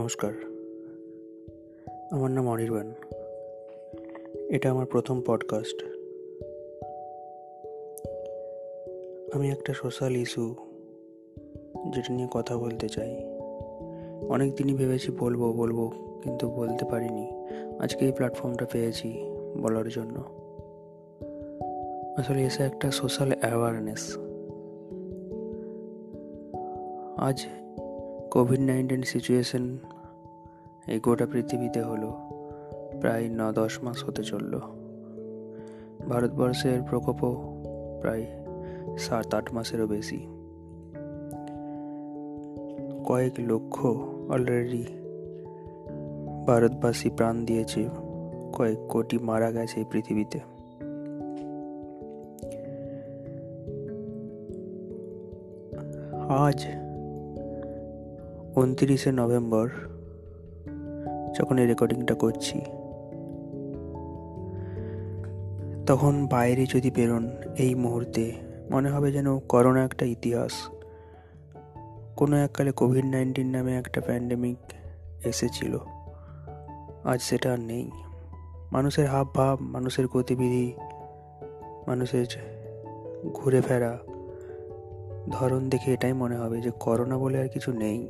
নমস্কার। আমার নাম অনির্বাণ। এটা আমার প্রথম পডকাস্ট আমি একটা সোশ্যাল ইস্যু যেটা নিয়ে কথা বলতে চাই। অনেক দিনই ভেবেছি বলব বলব, কিন্তু বলতে পারিনি। আজকে এই প্ল্যাটফর্মটা পেয়েছি বলার জন্য। আসলে এসে একটা সোশ্যাল অ্যাওয়ারনেস আজ কোভিড নাইন্টিন সিচুয়েশন এই গোটা পৃথিবীতে হলো, প্রায় ন দশ মাস হতে চলল। ভারতবর্ষের প্রকোপও প্রায় সাত আট মাসেরও বেশি। কয়েক লক্ষ অলরেডি ভারতবাসী প্রাণ দিয়েছে, কয়েক কোটি মারা গেছে এই পৃথিবীতে। আজ উনতিরিশে নভেম্বর, যখন এই রেকর্ডিংটা করছি। তখন বাইরে যদি বেরোন এই মুহূর্তে, মনে হবে যেন করোনা একটা ইতিহাস। কোনো এককালে কোভিড নাইন্টিন নামে একটা প্যান্ডেমিক এসেছিল। আজ সেটা আর নেই। মানুষের হাব ভাব মানুষের গতিবিধি, মানুষের ঘুরে ফেরা। ধরন দেখে এটাই মনে হবে যে করোনা বলে আর কিছু নেই।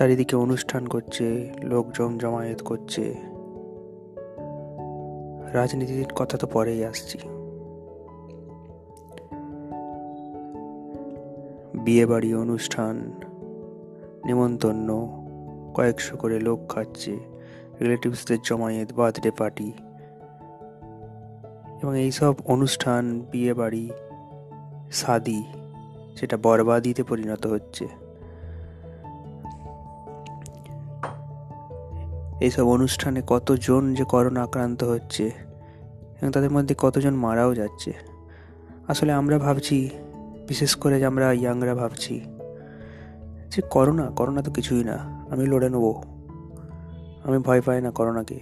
চারিদিকে অনুষ্ঠান করছে, লোকজন জমায়েত করছে। রাজনীতির কথা তো পরেই আসছি। বিয়ে বাড়ি অনুষ্ঠান নিমন্তন্ন কয়েকশো করে লোক খাচ্ছে রিলেটিভসদের জমায়েত বার্থডে পার্টি এবং এইসব অনুষ্ঠান বিয়ে বাড়ি সাদি, সেটা বরবাদিতে পরিণত হচ্ছে। এইসব অনুষ্ঠানে কতজন যে করোনা আক্রান্ত হচ্ছে এবং তাদের মধ্যে কতজন মারাও যাচ্ছে। আসলে আমরা ভাবছি, বিশেষ করে যে আমরা ইয়াংরা ভাবছি, যে করোনা করোনা তো কিছুই না, আমি লড়ে নেব। আমি ভয় পাই না করোনাকে।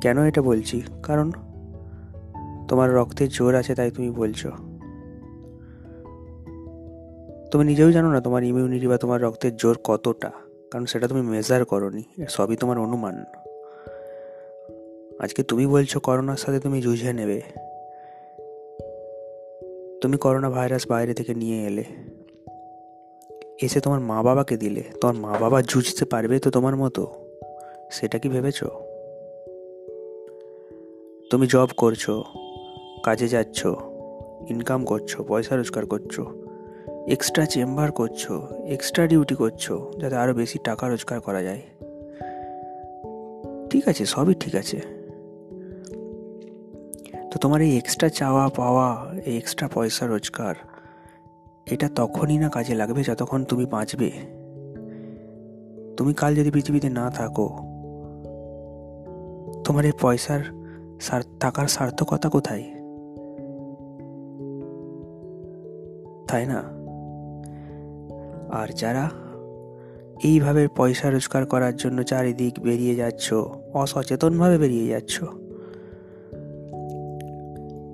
কেন এটা বলছি? কারণ তোমার রক্তের জোর আছে তাই তুমি বলছো। তুমি নিজেও জানো না তোমার ইমিউনিটি বা তোমার রক্তের জোর কতটা। কারণ সেটা তুমি মেজার করনি সবই তোমার অনুমান। আজকে তুমি বলছো করোনার সাথে তুমি জুঝে নেবে। তুমি করোনা ভাইরাস বাইরে থেকে নিয়ে এলে। এসে তোমার মা বাবাকে দিলে। তোমার মা বাবা জুঝতে পারবে তো তোমার মতো? সেটা কি ভেবেছ? তুমি জব করছ কাজে যাচ্ছ ইনকাম করছ পয়সা রোজগার করছ এক্সট্রা চেম্বার করছ এক্সট্রা ডিউটি করছ, যাতে আরও বেশি টাকা রোজগার করা যায়। ঠিক আছে, সবই ঠিক আছে। তো তোমার এই এক্সট্রা চাওয়া পাওয়া, এই এক্সট্রা পয়সা রোজগার, এটা তখনই না কাজে লাগবে যতক্ষণ তুমি বাঁচবে। তুমি কাল যদি পৃথিবীতে না থাকো, তোমার এই পয়সার থাকার সার্থকতা কোথায়? তাই না? আর যারা এইভাবে পয়সা রোজগার করার জন্য চারিদিক বেরিয়ে যাচ্ছ, অসচেতনভাবে বেরিয়ে যাচ্ছ,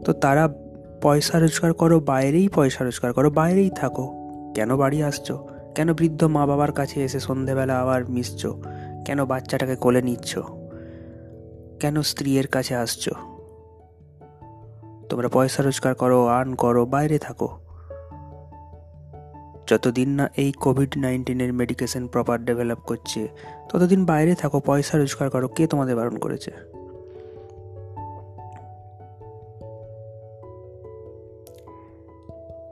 তো তারা পয়সা রোজগার করো, বাইরেই পয়সা রোজগার করো, বাইরেই থাকো। কেন বাড়ি আসছো? কেন বৃদ্ধ মা বাবার কাছে এসে সন্ধেবেলা আবার মিশছো? কেন বাচ্চাটাকে কোলে নিচ্ছ? কেন স্ত্রীর কাছে আসছো? তোমরা পয়সা রোজগার করো, আর্ন করো, বাইরে থাকো। যতদিন না এই কোভিড নাইন্টিনের মেডিকেশন প্রপার ডেভেলপ করছে, ততদিন বাইরে থাকো, পয়সা রোজগার করো, কে তোমাদের বারণ করেছে?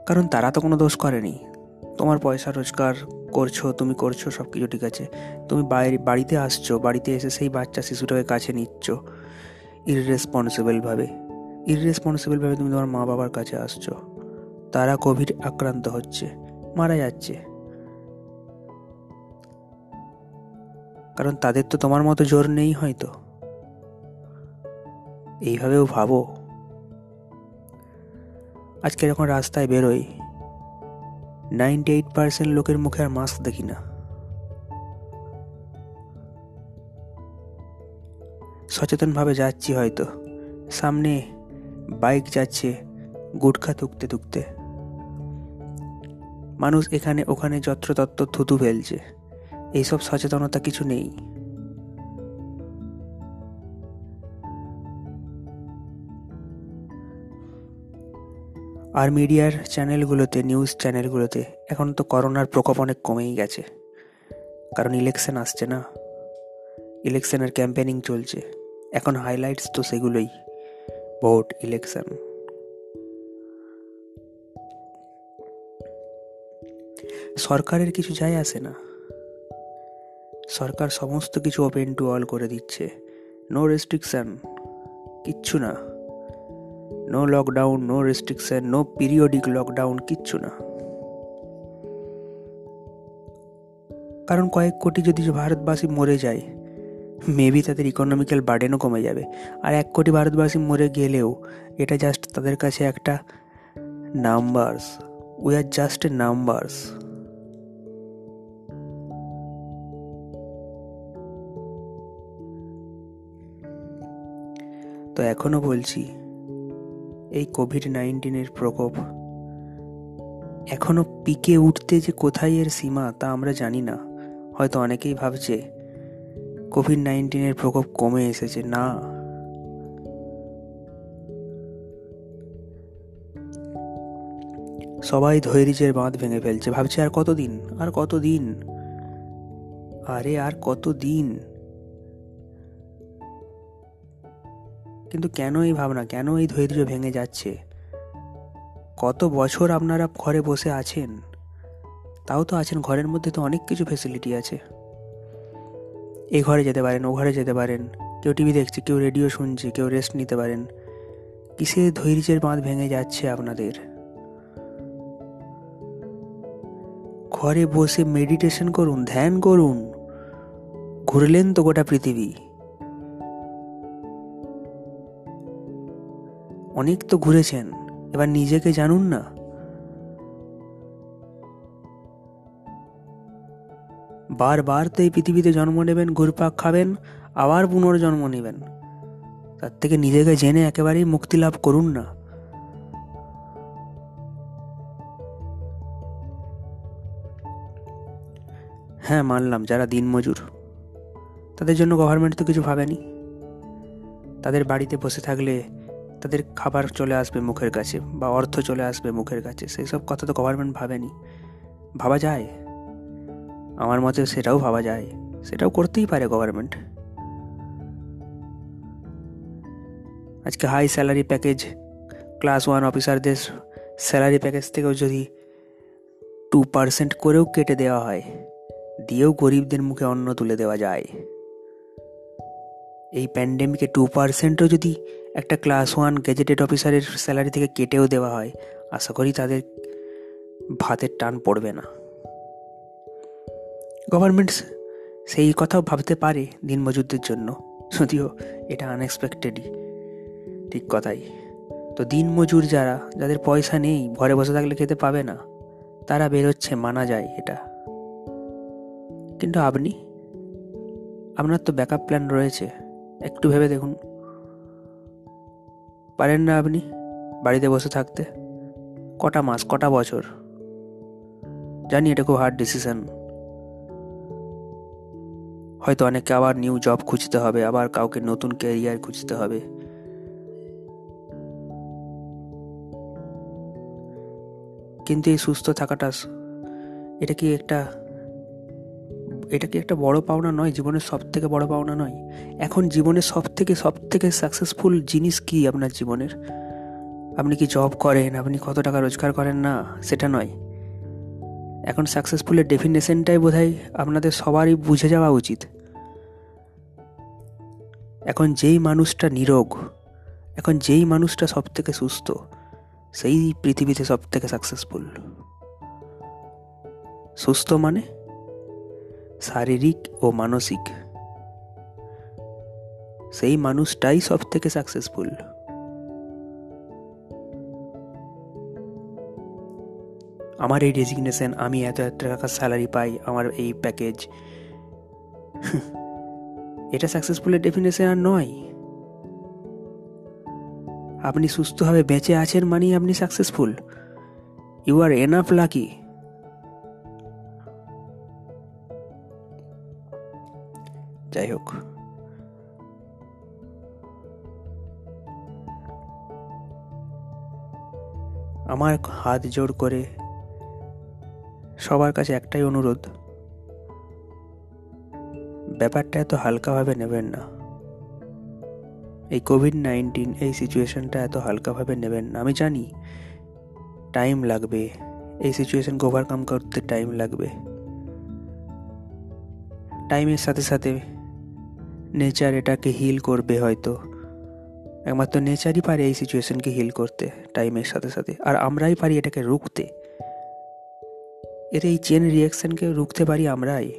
কারণ তারা তো কোনো দোষ করেনি। তোমার পয়সা রোজগার করছ, তুমি করছ সব কিছু ঠিক আছে। তুমি বাইরে, বাড়িতে আসছো, বাড়িতে এসে সেই বাচ্চা শিশুটাকে কাছে নিচ্ছ ইররেসপন্সিবলভাবে ইররেসপন্সিবলভাবে তুমি তোমার মা বাবার কাছে আসছো। তারা কোভিড আক্রান্ত হচ্ছে। মারা যাচ্ছে। কারণ তাদের তো তোমার মতো জোর নেই হয়তো। এইভাবেও ভাবো। আজকে যখন রাস্তায় বেরোই নাইনটি এইট পার্সেন্ট লোকের মুখে আর মাস্ক দেখি না। সচেতনভাবে যাচ্ছি হয়তো। সামনে বাইক যাচ্ছে, গুটখা তুকতে তুকতে মানুষ এখানে ওখানে যত্রতত্র থুতু ফেলছে। এইসব সচেতনতা কিছু নেই। আর মিডিয়ার চ্যানেলগুলোতে, নিউজ চ্যানেলগুলোতে এখন তো করোনার প্রকোপ অনেক কমেই গেছে। কারণ ইলেকশন আসছে না। ইলেকশনের ক্যাম্পেনিং চলছে। এখন হাইলাইটস তো সেগুলোই। ভোট, ইলেকশন। সরকারের কিছু যায় আসে না। সরকার সমস্ত কিছু ওপেন টু অল করে দিচ্ছে। নো রেস্ট্রিকশন কিচ্ছু না। No lockdown no restriction no periodic lockdown কিচ্ছু না। কারণ কয়েক কোটি যদি ভারতবাসী মরে যায় মেবি তাদের ইকোনমিক্যাল বার্ডেনও কমে যাবে। আর এক কোটি ভারতবাসী মরে গেলেও এটা জাস্ট তাদের কাছে একটা numbers we are just a numbers তো এখনও বলছি, এই কোভিড নাইন্টিনের প্রকোপ এখনও পিকে উঠতে যে কোথায় এর সীমা তা আমরা জানি না। হয়তো অনেকেই ভাবছে কোভিড নাইন্টিনের প্রকোপ কমে এসেছে। না। সবাই ধৈর্যের বাঁধ ভেঙে ফেলছে। ভাবছে আর কতদিন? আর কতদিন? আরে আর কত কিন্তু কেন এই ভাবনা? কেন এই ধৈর্য ভেঙে যাচ্ছে? কত বছর আপনারা ঘরে বসে আছেন? তাও তো আছেন, ঘরের মধ্যে তো অনেক কিছু ফেসিলিটি আছে। এই ঘরে যেতে পারেন, ও ঘরে যেতে পারেন, কেউ টিভি দেখছে, কেউ রেডিও শুনছে, কেউ রেস্ট নিতে পারেন। কিসে ধৈর্যের বাঁধ ভেঙে যাচ্ছে আপনাদের? ঘরে বসে মেডিটেশন করুন, ধ্যান করুন। ঘুরলেন তো গোটা পৃথিবী। অনেক তো ঘুরেছেন, এবার নিজেকে জানুন না। বারবার তো এই পৃথিবীতে জন্ম নেবেন, ঘুরপাক খাবেন, আবার পুনর্জন্ম নেবেন। তার থেকে নিজেকে জেনে একেবারেই মুক্তি লাভ করুন না। হ্যাঁ মানলাম, যারা দিনমজুর, তাদের জন্য গভর্নমেন্ট তো কিছু ভাবেনি। তাদের বাড়িতে বসে থাকলে তাদের খাবার চলে আসবে মুখের কাছে বা অর্থ চলে আসবে মুখের কাছে। সেই সব কথা তো গভর্নমেন্ট ভাবেনি। ভাবা যায়। আমার মতে সেটাও ভাবা যায়। সেটাও করতেই পারে গভর্নমেন্ট আজকে high salary package class one অফিসারদের স্যালারি প্যাকেজ থেকেও যদি টু পার্সেন্ট করেও কেটে দেওয়া হয়, দিয়েও গরিবদের মুখে অন্ন তুলে দেওয়া যায়। এই প্যান্ডেমিকে টু পার্সেন্টও যদি একটা ক্লাস ওয়ান গেজেটেড অফিসারের স্যালারি থেকে কেটেও দেওয়া হয়। আশা করি তাদের ভাতের টান পড়বে না। গভর্নমেন্ট সেই কথাও ভাবতে পারে দিনমজুরদের জন্য। যদিও এটা আনএক্সপেক্টেডই ঠিক কথাই। তো দিনমজুর যারা, যাদের পয়সা নেই, ঘরে বসে থাকলে খেতে পাবে না, তারা বেরোচ্ছে, মানা যায় এটা। কিন্তু আপনি? আপনার তো ব্যাকআপ প্ল্যান রয়েছে। একটু ভেবে দেখুন। পারেন না আপনি বাড়িতে বসে থাকতে। কটা মাস, কটা বছর? জানি এটা খুব হার্ড ডিসিশন হয়তো অনেকে আবার নিউ জব খুঁজতে হবে, আবার কাউকে নতুন ক্যারিয়ার খুঁজতে হবে। কিন্তু এই সুস্থ থাকাটা, এটা কি একটা এটা কি একটা বড় পাওনা নয়? জীবনের সব থেকে বড় পাওনা নয়? এখন জীবনের সব থেকে সব থেকে সাকসেসফুল জিনিস কি আপনার জীবনের? আপনি কি জব করেন? আপনি কত টাকা রোজগার করেন? না, সেটা নয়। এখন সাকসেসফুলের ডেফিনেশনটাই বোধ আপনাদের সবারই বুঝে যাওয়া উচিত। এখন যেই মানুষটা নিরোগ, এখন যেই মানুষটা সব থেকে সুস্থ, সেই পৃথিবীতে সব থেকে সাকসেসফুল সুস্থ মানে? শারীরিক ও মানসিক। সেই মানুষটাই সব থেকে সাকসেসফুল আমার এই ডেজিগনেশন আমি এত এত টাকা স্যালারি পাই, আমার এই প্যাকেজ এটা সাকসেসফুলের ডেফিনেশন আর নয়। আপনি সুস্থভাবে বেঁচে আছেন মানেই আপনি successful you are enough lucky যাই হোক। আমার হাত জোর করে সবার কাছে একটাই অনুরোধ, ব্যাপারটা এত হালকাভাবে নেবেন না। এই কোভিড নাইন্টিন এই সিচুয়েশনটা এত হালকাভাবে নেবেন না। আমি জানি টাইম লাগবে, এই সিচুয়েশনকে ওভারকাম করতে টাইম লাগবে। টাইমের সাথে সাথে নেচার এটাকে হিল করবে হয়তো। একমাত্র নেচারই পারে এই সিচুয়েশনকে হিল করতে টাইমের সাথে সাথে। আর আমরাই পারি এটাকে রুখতে। এর এই চেন রিয়াকশনকে রুখতে পারি আমরাই।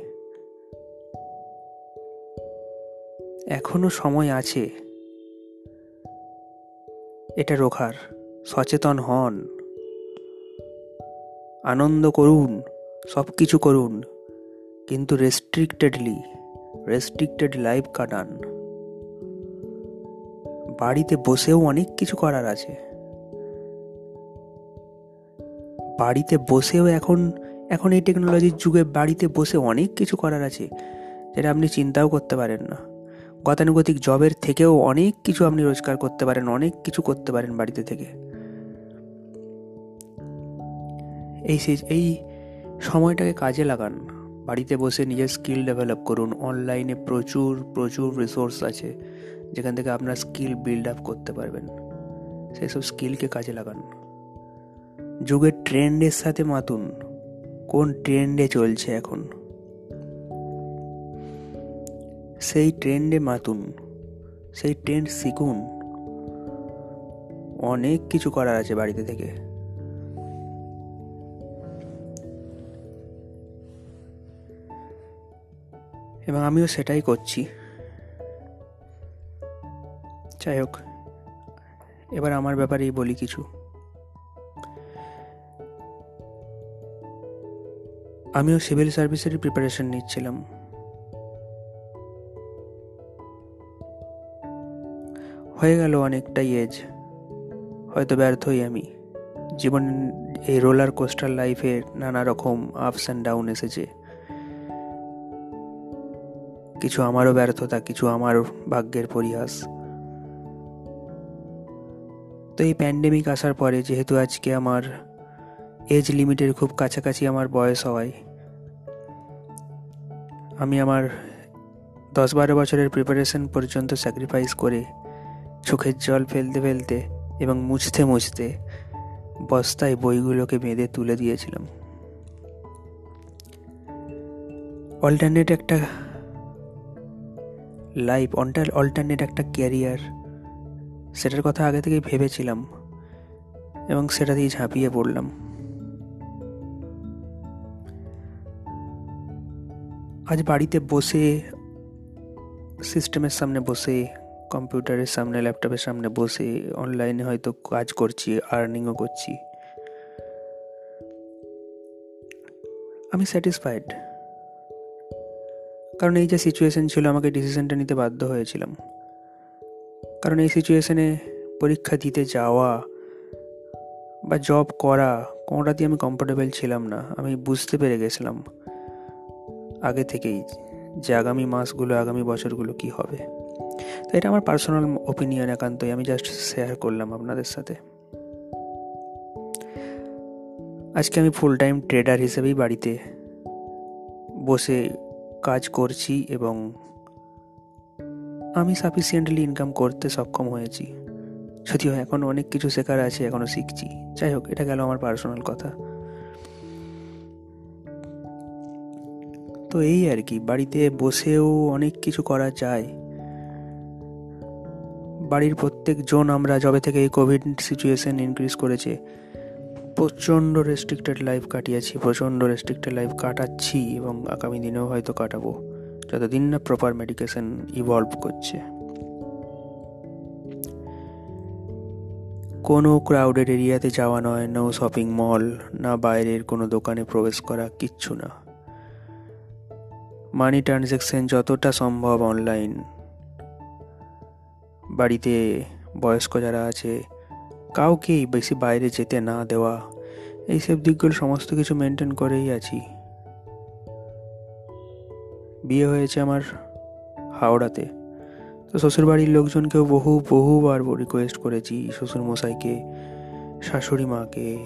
এখনও সময় আছে। এটা রোখার। সচেতন হন। আনন্দ করুন। সব কিছু করুন। কিন্তু রেস্ট্রিক্টেডলি রেস্ট্রিক্টেড লাইফ কাটান। বাড়িতে বসেও অনেক কিছু করার আছে। বাড়িতে বসেও এখন এখন এই টেকনোলজির যুগে বাড়িতে বসে অনেক কিছু করার আছে, যেটা আপনি চিন্তাও করতে পারেন না। গতানুগতিক জবের থেকেও অনেক কিছু আপনি রোজগার করতে পারেন, অনেক কিছু করতে পারেন বাড়িতে থেকে। এই এই সময়টাকে কাজে লাগান। বাড়িতে বসে নিজের স্কিল ডেভেলপ করুন। অনলাইনে প্রচুর প্রচুর রিসোর্স আছে, যেখান থেকে আপনার স্কিল বিল্ড আপ করতে পারবেন। সেই সব স্কিলকে কাজে লাগান। যুগের ট্রেন্ডের সাথে মাতুন। কোন ট্রেন্ডে চলছে এখন? সেই ট্রেন্ডে মাতুন। সেই ট্রেন্ড শিখুন। অনেক কিছু করার আছে বাড়িতে থেকে। এবং আমিও সেটাই করছি। যাই হোক, এবার আমার ব্যাপারেই বলি কিছু। আমিও সিভিল সার্ভিসেরই প্রিপারেশন নিচ্ছিলাম। হয়ে গেল অনেকটাই এজ হয়তো ব্যর্থই আমি। জীবন এই রোলার কোস্টার লাইফে নানা রকম আপস অ্যান্ড ডাউন এসেছে। কিছু আমারও ব্যর্থতা, কিছু আমার ভাগ্যের পরিহাস। তো এই প্যান্ডেমিক আসার পরে যেহেতু আজকে আমার এজ লিমিটের খুব কাছাকাছি আমার বয়স হওয়ায়, আমি আমার দশ বারো বছরের প্রিপারেশন পর্যন্ত স্যাক্রিফাইস করে চোখের জল ফেলতে ফেলতে এবং মুছতে মুছতে বস্তায় বইগুলোকে বেঁধে তুলে দিয়েছিলাম। অল্টারনেট একটা লাইফ অল্টারনেট একটা ক্যারিয়ার। সেটার কথা আগে থেকেই ভেবেছিলাম এবং সেটা দিয়ে ঝাঁপিয়ে পড়লাম। আজ বাড়িতে বসে, সিস্টেমের সামনে বসে, কম্পিউটারের সামনে, ল্যাপটপের সামনে বসে, অনলাইনে হয়তো কাজ করছি, আর্নিংও করছি। আমি স্যাটিসফাইড। কারণ এই যে সিচুয়েশন ছিল, আমাকে ডিসিশনটা নিতে বাধ্য হয়েছিলাম। কারণ এই সিচুয়েশনে পরীক্ষা দিতে যাওয়া বা জব করা কোনোটাতেই আমি কমফোর্টেবল ছিলাম না। আমি বুঝতে পেরে গেছিলাম আগে থেকেই যে আগামী মাসগুলো, আগামী বছরগুলো কি হবে। তো এটা আমার পার্সোনাল ওপিনিয়ন একান্তই। আমি জাস্ট শেয়ার করলাম আপনাদের সাথে। আজকে আমি ফুল টাইম ট্রেডার হিসেবেই বাড়িতে বসে কাজ করছি এবং আমি সাফিসিয়েন্টলি ইনকাম করতে সক্ষম হয়েছি। যদিও এখনও অনেক কিছু শেখার আছে এখনও শিখছি। যাই হোক, এটা গেল আমার পার্সোনাল কথা। তো এই আর কি, বাড়িতে বসেও অনেক কিছু করা যায়। বাড়ির প্রত্যেক জন আমরা, যবে থেকে এই কোভিড সিচুয়েশন ইনক্রিজ করেছে প্রচণ্ড রেস্ট্রিক্টেড লাইফ কাটিয়েছি, প্রচণ্ড রেস্ট্রিক্টেড লাইফ কাটাচ্ছি এবং আগামী দিনেও হয়তো কাটাবো। যতদিন না প্রপার মেডিকেশন ইভলভ করছে। কোনো ক্রাউডেড এরিয়াতে যাওয়া নয় নো শপিং মল না বাইরের কোনো দোকানে প্রবেশ করা, কিচ্ছু না। মানি ট্রানজ্যাকশন যতটা সম্ভব অনলাইন বাড়িতে বয়স্ক যারা আছে কাউকেই বেশি বাইরে যেতে না দেওয়া। এইসব দিকগুলো সমস্ত কিছু মেনটেন করেই আছি। বিয়ে হয়েছে আমার হাওড়াতে। তো শ্বশুরবাড়ির লোকজনকেও বহু, বহুবার রিকোয়েস্ট করেছি শ্বশুর মশাইকে শাশুড়ি মাকে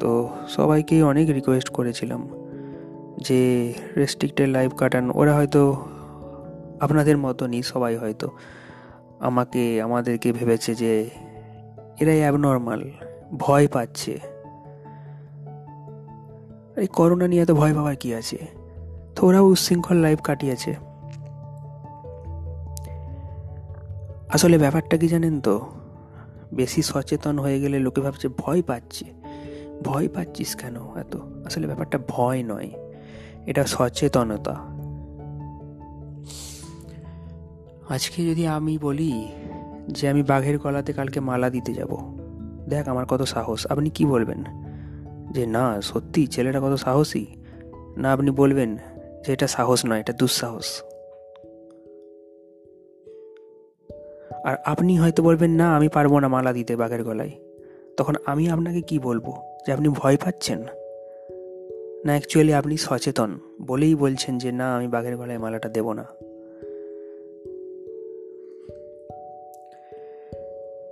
তো সবাইকেই অনেক রিকোয়েস্ট করেছিলাম যে রেস্ট্রিক্টেড লাইফ কাটান। ওরা হয়তো আপনাদের মতনই সবাই হয়তো আমাকে, আমাদেরকে ভেবেছে যে এরাই অ্যাবনর্মাল ভয় পাচ্ছে। এই করোনা নিয়ে এত ভয় পাওয়ার কি আছে? তো ওরাও উচ্ছৃঙ্খল লাইফ কাটিয়েছে। আসলে ব্যাপারটা কি জানেন তো? বেশি সচেতন হয়ে গেলে লোকে ভাবছে, ভয় পাচ্ছে। ভয় পাচ্ছিস কেন এত? আসলে ব্যাপারটা ভয় নয়, এটা সচেতনতা। আজকে যদি আমি বলি যে আমি বাঘের গলাতে কালকে মালা দিতে যাব, দেখ আমার কত সাহস। আপনি কি বলবেন? যে না, সত্যি, ছেলেটা কত সাহসী? না, আপনি বলবেন যে এটা সাহস নয়, এটা দুঃসাহস। আর আপনি হয়তো বলবেন, না, আমি পারব না মালা দিতে বাঘের গলায়। তখন আমি আপনাকে কি বলব? যে আপনি ভয় পাচ্ছেন? না অ্যাকচুয়ালি আপনি সচেতন। বলেই বলছেন যে, না, আমি বাঘের গলায় মালাটা দেব না।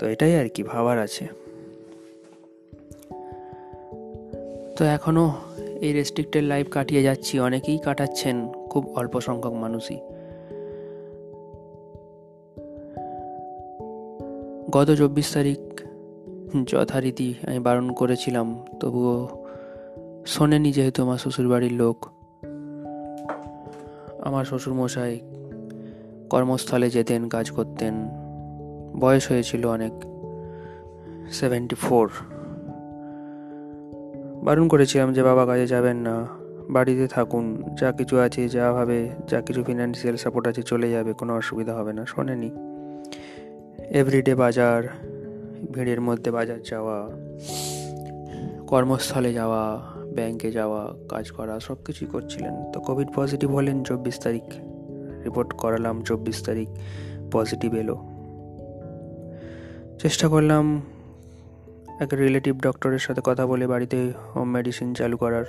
তো এটাই আর কি ভাবার আছে। তো এখনও এই রেস্ট্রিক্টেড লাইফ কাটিয়ে যাচ্ছি, অনেকেই কাটাচ্ছেন খুব অল্প সংখ্যক মানুষই। গত চব্বিশ তারিখ যথারীতি আমি বারণ করেছিলাম, তবুও শোনেনি যেহেতু আমার শ্বশুরবাড়ির লোক। আমার শ্বশুরমশাই কর্মস্থলে যেতেন, কাজ করতেন। বয়স হয়েছিল অনেক সেভেন্টি ফোর বারণ করেছিলাম যে, বাবা, কাজে যাবেন না, বাড়িতে থাকুন, যা কিছু আছে, যা ভাবে, যা কিছু ফিনান্সিয়াল সাপোর্ট আছে, চলে যাবে, কোনো অসুবিধা হবে না। শোনেনি। এভরিডে বাজার, ভিড়ের মধ্যে বাজার যাওয়া, কর্মস্থলে যাওয়া ব্যাংকে যাওয়া, কাজ করা সব কিছুই করছিলেন। তো কোভিড পজিটিভ হলেন চব্বিশ তারিখ রিপোর্ট করালাম চব্বিশ তারিখ পজিটিভ এলো। চেষ্টা করলাম এক রিলেটিভ ডক্টরের সাথে কথা বলে বাড়িতে হোম মেডিসিন চালু করার।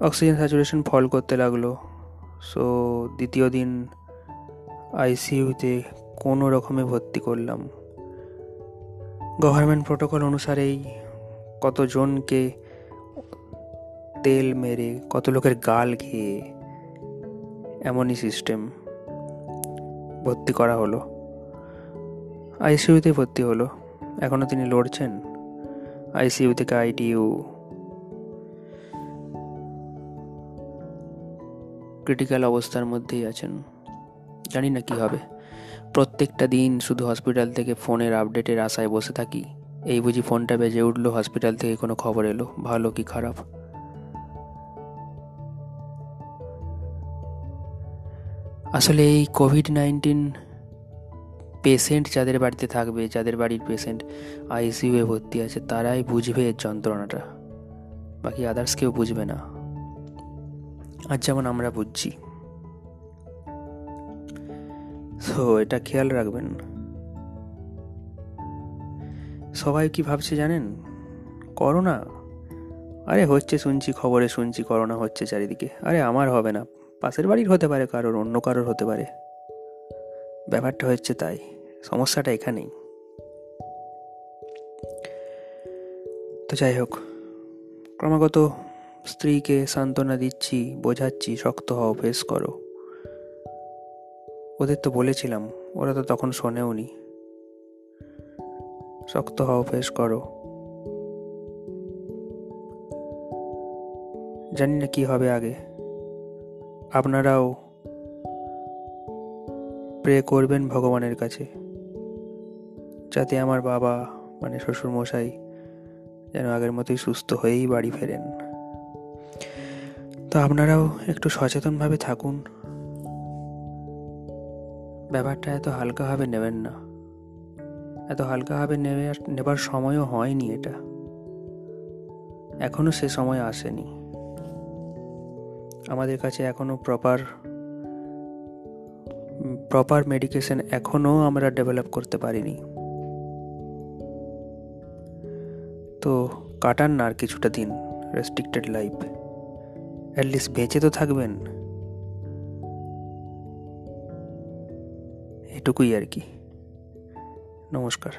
অক্সিজেন স্যাচুরেশন ফল করতে লাগল। সো দ্বিতীয় দিন আইসিইউতে কোনো রকমে ভর্তি করলাম। গভর্নমেন্ট প্রোটোকল অনুসারেই কতজনকে তেল মেরে, কত লোকের গাল খেয়ে, এমনই সিস্টেম ভর্তি করা হলো। আইসিইউতে ভর্তি হলো। এখনও তিনি লড়ছেন। আইসিইউ থেকে আইটিইউ ক্রিটিক্যাল অবস্থার মধ্যেই আছেন। জানি না কি হবে। প্রত্যেকটা দিন শুধু হসপিটাল থেকে ফোনের আপডেটের আশায় বসে থাকি। এই বুঝি ফোনটা বেজে উঠল, হসপিটাল থেকে কোনো খবর এলো। ভালো কি খারাপ? আসলে এই কোভিড নাইন্টিন পেশেন্ট যাদের বাড়িতে থাকবে, যাদের বাড়ির পেশেন্ট আইসিইউয়ে ভর্তি আছে, তারাই বুঝবে এর যন্ত্রণাটা। বাকি আদার্স কেউ বুঝবে না। আর যেমন আমরা বুঝছি। সো এটা খেয়াল রাখবেন। সবাই কি ভাবছে জানেন? করোনা? আরে, হচ্ছে শুনছি, খবরে শুনছি, করোনা হচ্ছে চারিদিকে। আরে, আমার হবে না। পাশের বাড়ির হতে পারে কারোর, অন্য কারোর হতে পারে। ব্যাপারটা হচ্ছে তাই। সমস্যাটা এখানেই। তো যাই হোক, ক্রমাগত স্ত্রীকে সান্ত্বনা দিচ্ছি, বোঝাচ্ছি, শক্ত হও, ফেস করো। ওদের তো বলেছিলাম, ওরা তো তখন শোনেও নি। শক্ত হও, ফেস করো। জানি না কি হবে আগে। আপনারাও প্রে করবেন ভগবানের কাছে। যাতে আমার বাবা মানে শ্বশুর মশাই যেন আগের মতোই সুস্থ হয়েই বাড়ি ফেরেন। তো আপনারাও একটু সচেতনভাবে থাকুন। ব্যাপারটা এত হালকাভাবে নেবেন না। এত হালকাভাবে নেবার নেবার সময়ও হয়নি এটা। এখনও সে সময় আসেনি। আমাদের কাছে এখনও প্রপার প্রপার মেডিকেশন এখনও আমরা ডেভেলপ করতে পারিনি। তো কাটান না আর কিছুটা দিন রেস্ট্রিক্টেড লাইফ অ্যাটলিস্ট বেঁচে তো থাকবেন। এটুকুই আর কি। নমস্কার।